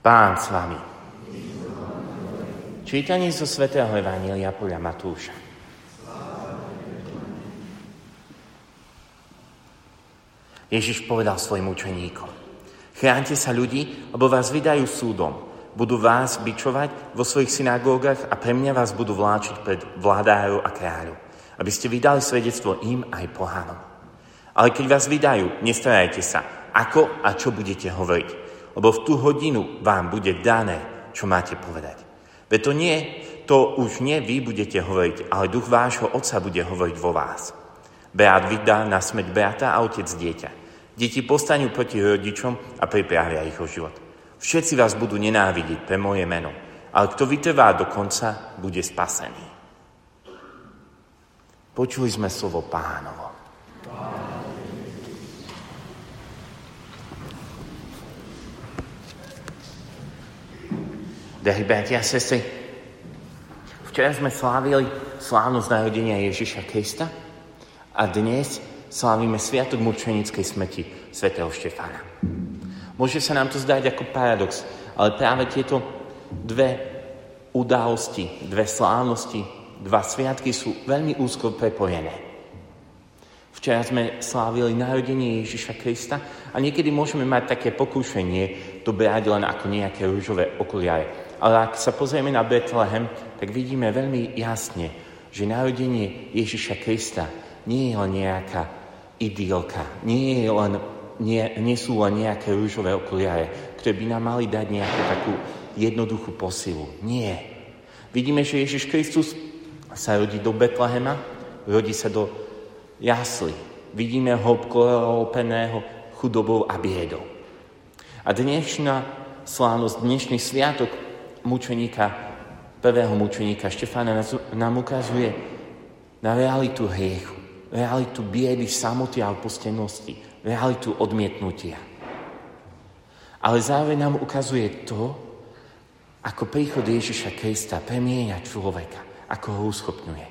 Pán s vami. Čítanie zo svätého Evanília podľa Matúša. Ježiš povedal svojim učeníkom. Chránte sa ľudí, lebo vás vydajú súdom. Budú vás bičovať vo svojich synagógach a pre mňa vás budú vláčiť pred vládárov a kráľov, aby ste vydali svedectvo im aj pohánom. Ale keď vás vydajú, nestarajte sa, ako a čo budete hovoriť, lebo v tú hodinu vám bude dané, čo máte povedať. Veď to nie, to už nie vy budete hovoriť, ale duch vášho otca bude hovoriť vo vás. Beat vydá na smeť brata a otec dieťa. Deti postanú proti rodičom a pripravia ich o život. Všetci vás budú nenávidieť pre moje meno, ale kto vytrvá do konca, bude spasený. Počuli sme slovo pánovo. Drahí bratia a sestry, včera sme slávili slávnosť narodenia Ježiša Krista a dnes slávime Sviatok mučenickej smrti svätého Štefána. Môže sa nám to zdať ako paradox, ale práve tieto dve udalosti, dve slávnosti, dva sviatky sú veľmi úzko prepojené. Včera sme slávili narodenie Ježiša Krista a niekedy môžeme mať také pokúšenie to brať len ako nejaké rúžové okuliare. Ale ak sa pozrieme na Betlehem, tak vidíme veľmi jasne, že narodenie Ježiša Krista nie je len nejaká idylka. Nie, je len, nie, nie sú len nejaké rúžové okuliare, ktoré by nám mali dať nejakú takú jednoduchú posilu. Nie. Vidíme, že Ježiš Kristus sa rodí do Betlehema, rodí sa do jasly. Vidíme ho obklopeného chudobou a biedou. A dnešná slávnosť, dnešný sviatok mučeníka, prvého mučeníka Štefána nám ukazuje na realitu hriechu realitu biedy, samoty a opustenosti, realitu odmietnutia. Ale zároveň nám ukazuje to, ako príchod Ježiša Krista premieňa človeka, ako ho uschopňuje.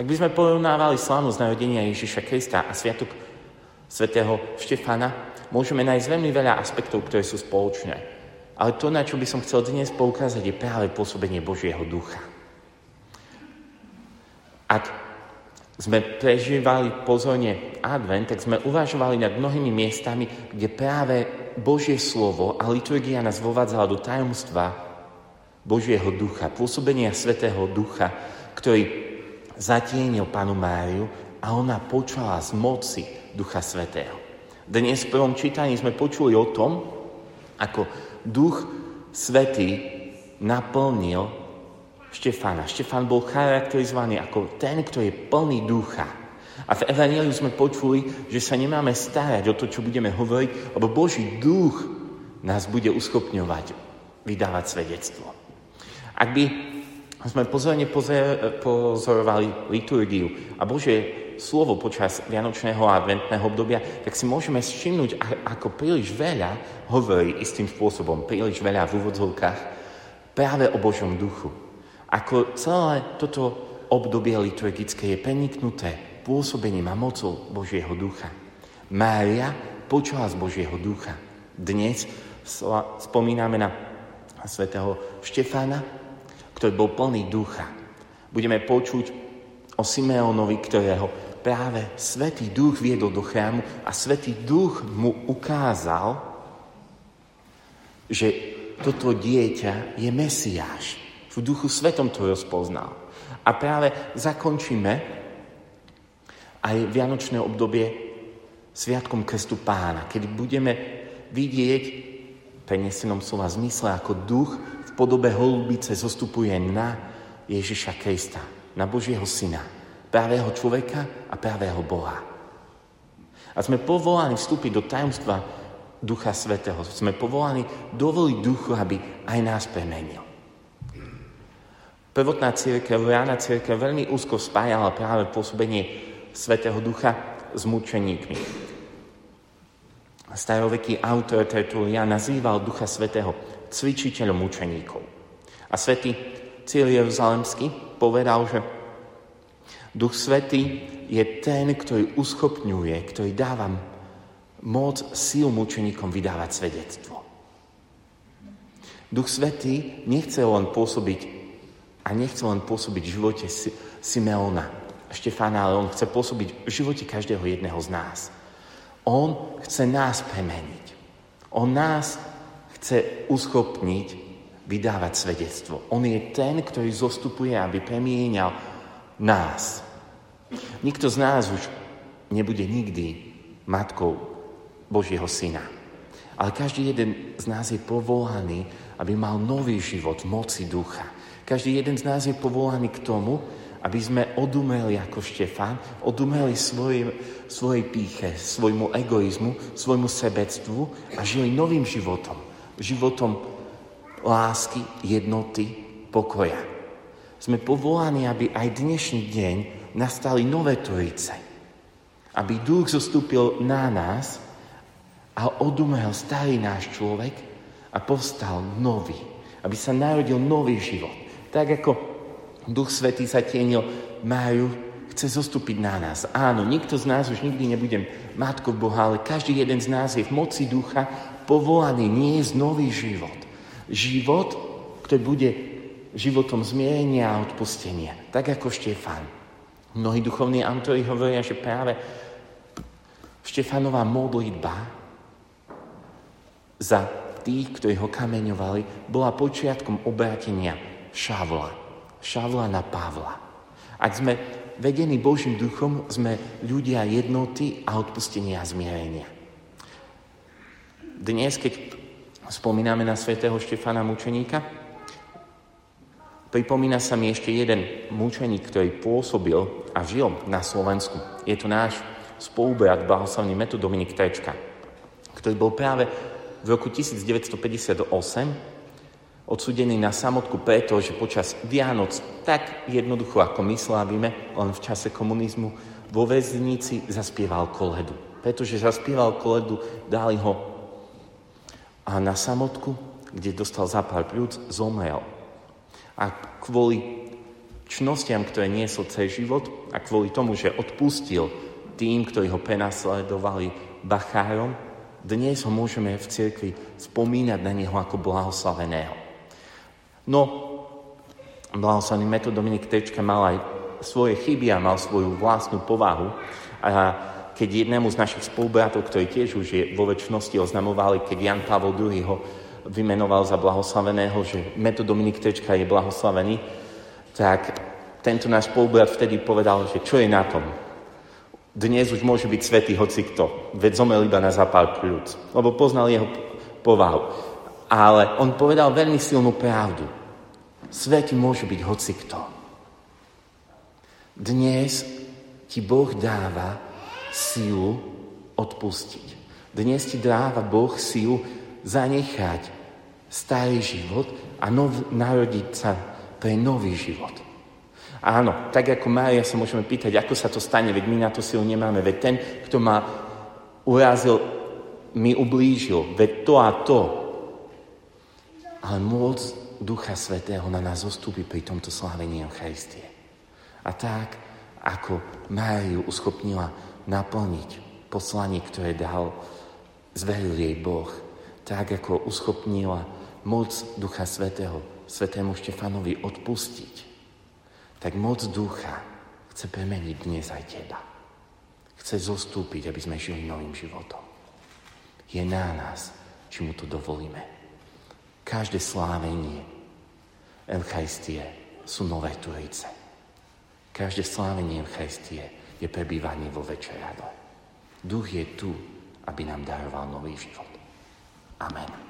Ak by sme porovnávali slávnosť narodenia Ježiša Krista a sviatok svätého Štefana, môžeme nájsť veľmi veľa aspektov, ktoré sú spoločné. Ale to, na čo by som chcel dnes poukázať, je práve pôsobenie Božieho ducha. Ak sme prežívali pozorne advent, tak sme uvažovali nad mnohými miestami, kde práve Božie slovo a liturgia nás vovádzala do tajomstva Božieho ducha, pôsobenia Svetého ducha, ktorý zatienil panu Máriu a ona počala z moci Ducha Svetého. Dnes v prvom čítaní sme počuli o tom, ako Duch Svetý naplnil Štefána. Štefán bol charakterizovaný ako ten, kto je plný ducha. A v Evangeliu sme počuli, že sa nemáme starať o to, čo budeme hovoriť, lebo Boží duch nás bude uschopňovať vydávať svedectvo. Ak by sme pozorne pozorovali liturgiu a Božie slovo počas Vianočného a adventného obdobia, tak si môžeme všimnúť, ako príliš veľa hovorí istým spôsobom, príliš veľa v úvodzovkách práve o Božom duchu. Ako celé toto obdobie liturgické je preniknuté pôsobením a mocou Božieho ducha. Mária počula z Božieho ducha. Dnes spomíname na svätého Štefána, ktorý bol plný ducha. Budeme počuť o Simeonovi, ktorého práve Svetý duch viedol do chrámu a Svetý duch mu ukázal, že toto dieťa je Mesiáš v duchu svetom to rozpoznal. A práve zakončíme aj Vianočné obdobie Sviatkom Krstu Pána, kedy budeme vidieť prenesenom slova zmysle, ako duch v podobe holubice zostupuje na Ježiša Krista, na Božieho Syna, pravého človeka a pravého Boha. A sme povolaní vstúpiť do tajomstva Ducha Svetého. Sme povolaní dovoliť Duchu, aby aj nás premenil. Prvotná církev, rána církev veľmi úzko spájala práve pôsobenie Svetého Ducha s mučeníkmi. Staroveký autor Tertulia nazýval Ducha Svetého cvičiteľom mučeníkov. A svätý Cíl Jeruzalemský povedal, že Duch Svetý je ten, ktorý uschopňuje, ktorý dáva moc síl mučeníkom vydávať svedectvo. Duch Svetý nechce len pôsobiť a nechce len pôsobiť v živote Simeona Štefána, ale on chce pôsobiť v živote každého jedného z nás. On chce nás premeniť. On nás chce uschopniť vydávať svedectvo. On je ten, ktorý zostupuje, aby premienial nás. Nikto z nás už nebude nikdy matkou Božieho syna. Ale každý jeden z nás je povolaný, aby mal nový život moci ducha. Každý jeden z nás je povolaný k tomu, aby sme odumeli ako Štefán, odumeli svojej, svojej píche, svojmu egoizmu, svojmu sebectvu a žili novým životom. Životom lásky, jednoty, pokoja. Sme povolaní, aby aj dnešný deň nastali nové trojice. Aby duch zostúpil na nás a odumel starý náš človek a povstal nový. Aby sa narodil nový život. Tak ako Duch Svetý sa tienil Máju, chce zostúpiť na nás. Áno, nikto z nás už nikdy nebude matkou Boha, ale každý jeden z nás je v moci ducha povolaný nie je nový život. Život, ktorý bude životom zmierenia a odpustenia. Tak ako Štefán. Mnohí duchovní autori hovoria, že práve Štefanová modlitba za tých, ktorí ho kameňovali, bola počiatkom obrátenia Šavla. Šavla na Pavla. Ak sme vedení Božím duchom, sme ľudia jednoty a odpustenia a zmierenia. Dnes, keď spomíname na svätého Štefana mučeníka, pripomína sa mi ešte jeden mučeník, ktorý pôsobil a žil na Slovensku. Je to náš spolubrat, blahoslavný Meto Dominik Tečka, ktorý bol práve v roku 1958 odsudený na samotku preto, že počas Vianoc tak jednoducho, ako my slávime, len v čase komunizmu, vo väznici zaspieval koledu. Pretože zaspieval koledu, dali ho a na samotku, kde dostal zápal pľúc, zomrel. A kvôli čnostiam, ktoré niesol celý život a kvôli tomu, že odpustil tým, ktorí ho prenasledovali bachárom, dnes ho môžeme v cirkvi spomínať na neho ako blahoslaveného. No, blahoslaný metod Dominik Tečka mal aj svoje chyby a mal svoju vlastnú povahu. A keď jednému z našich spolubratov, ktorý tiež už je vo väčšnosti oznamovali, keď Jan Pavel II ho vymenoval za blahoslaveného, že metod Dominik Tečka je blahoslavený, tak tento náš spolubrat vtedy povedal, že čo je na tom. Dnes už môže byť svetý hoci kto, veď zomel iba na zapál kľúc, lebo poznal jeho povahu. Ale on povedal veľmi silnú pravdu. Svetý môže byť hocikto. Dnes ti Boh dáva sílu odpustiť. Dnes ti dáva Boh sílu zanechať starý život a nov, narodiť sa pre nový život. Áno, tak ako Mária sa môžeme pýtať, ako sa to stane, veď my na to silu nemáme. Veď ten, kto ma urazil, mi ublížil, veď to a to. Ale môcť Ducha Svetého na nás zostúpi pri tomto slávení Eucharistie. A tak, ako Máriu uschopnila naplniť poslanie, ktoré dal, zveril jej Boh, tak ako uschopnila moc Ducha Svetého Svetému Štefanovi odpustiť, tak moc Ducha chce premeniť dnes aj teba. Chce zostúpiť, aby sme žili novým životom. Je na nás, či mu to dovolíme. Každé slávenie Eucharistie sú nové Turice. Každé slávenie Eucharistie je prebývanie vo večeradle. Duch je tu, aby nám daroval nový život. Amen.